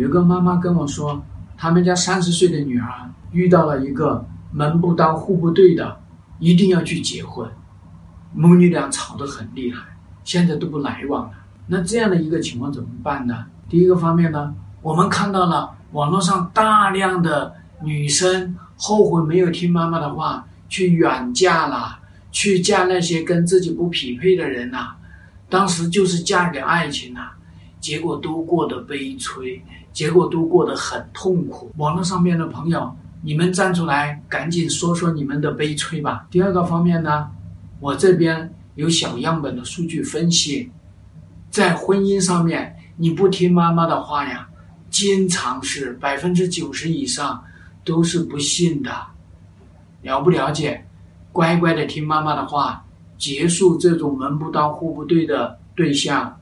有个妈妈跟我说，他们家三十岁的女儿遇到了一个门不当户不对的，一定要去结婚，母女俩吵得很厉害，现在都不来往了。那这样的一个情况怎么办呢？第一个方面呢，我们看到了网络上大量的女生后悔没有听妈妈的话，去远嫁了，去嫁那些跟自己不匹配的人呐，当时就是嫁给爱情呐。结果都过得悲催，结果都过得很痛苦。网络上面的朋友，你们站出来，赶紧说说你们的悲催吧。第二个方面呢，我这边有小样本的数据分析，在婚姻上面，你不听妈妈的话呀，经常是百分之九十以上都是不幸的。了不了解？乖乖的听妈妈的话，结束这种门不当户不对的对象。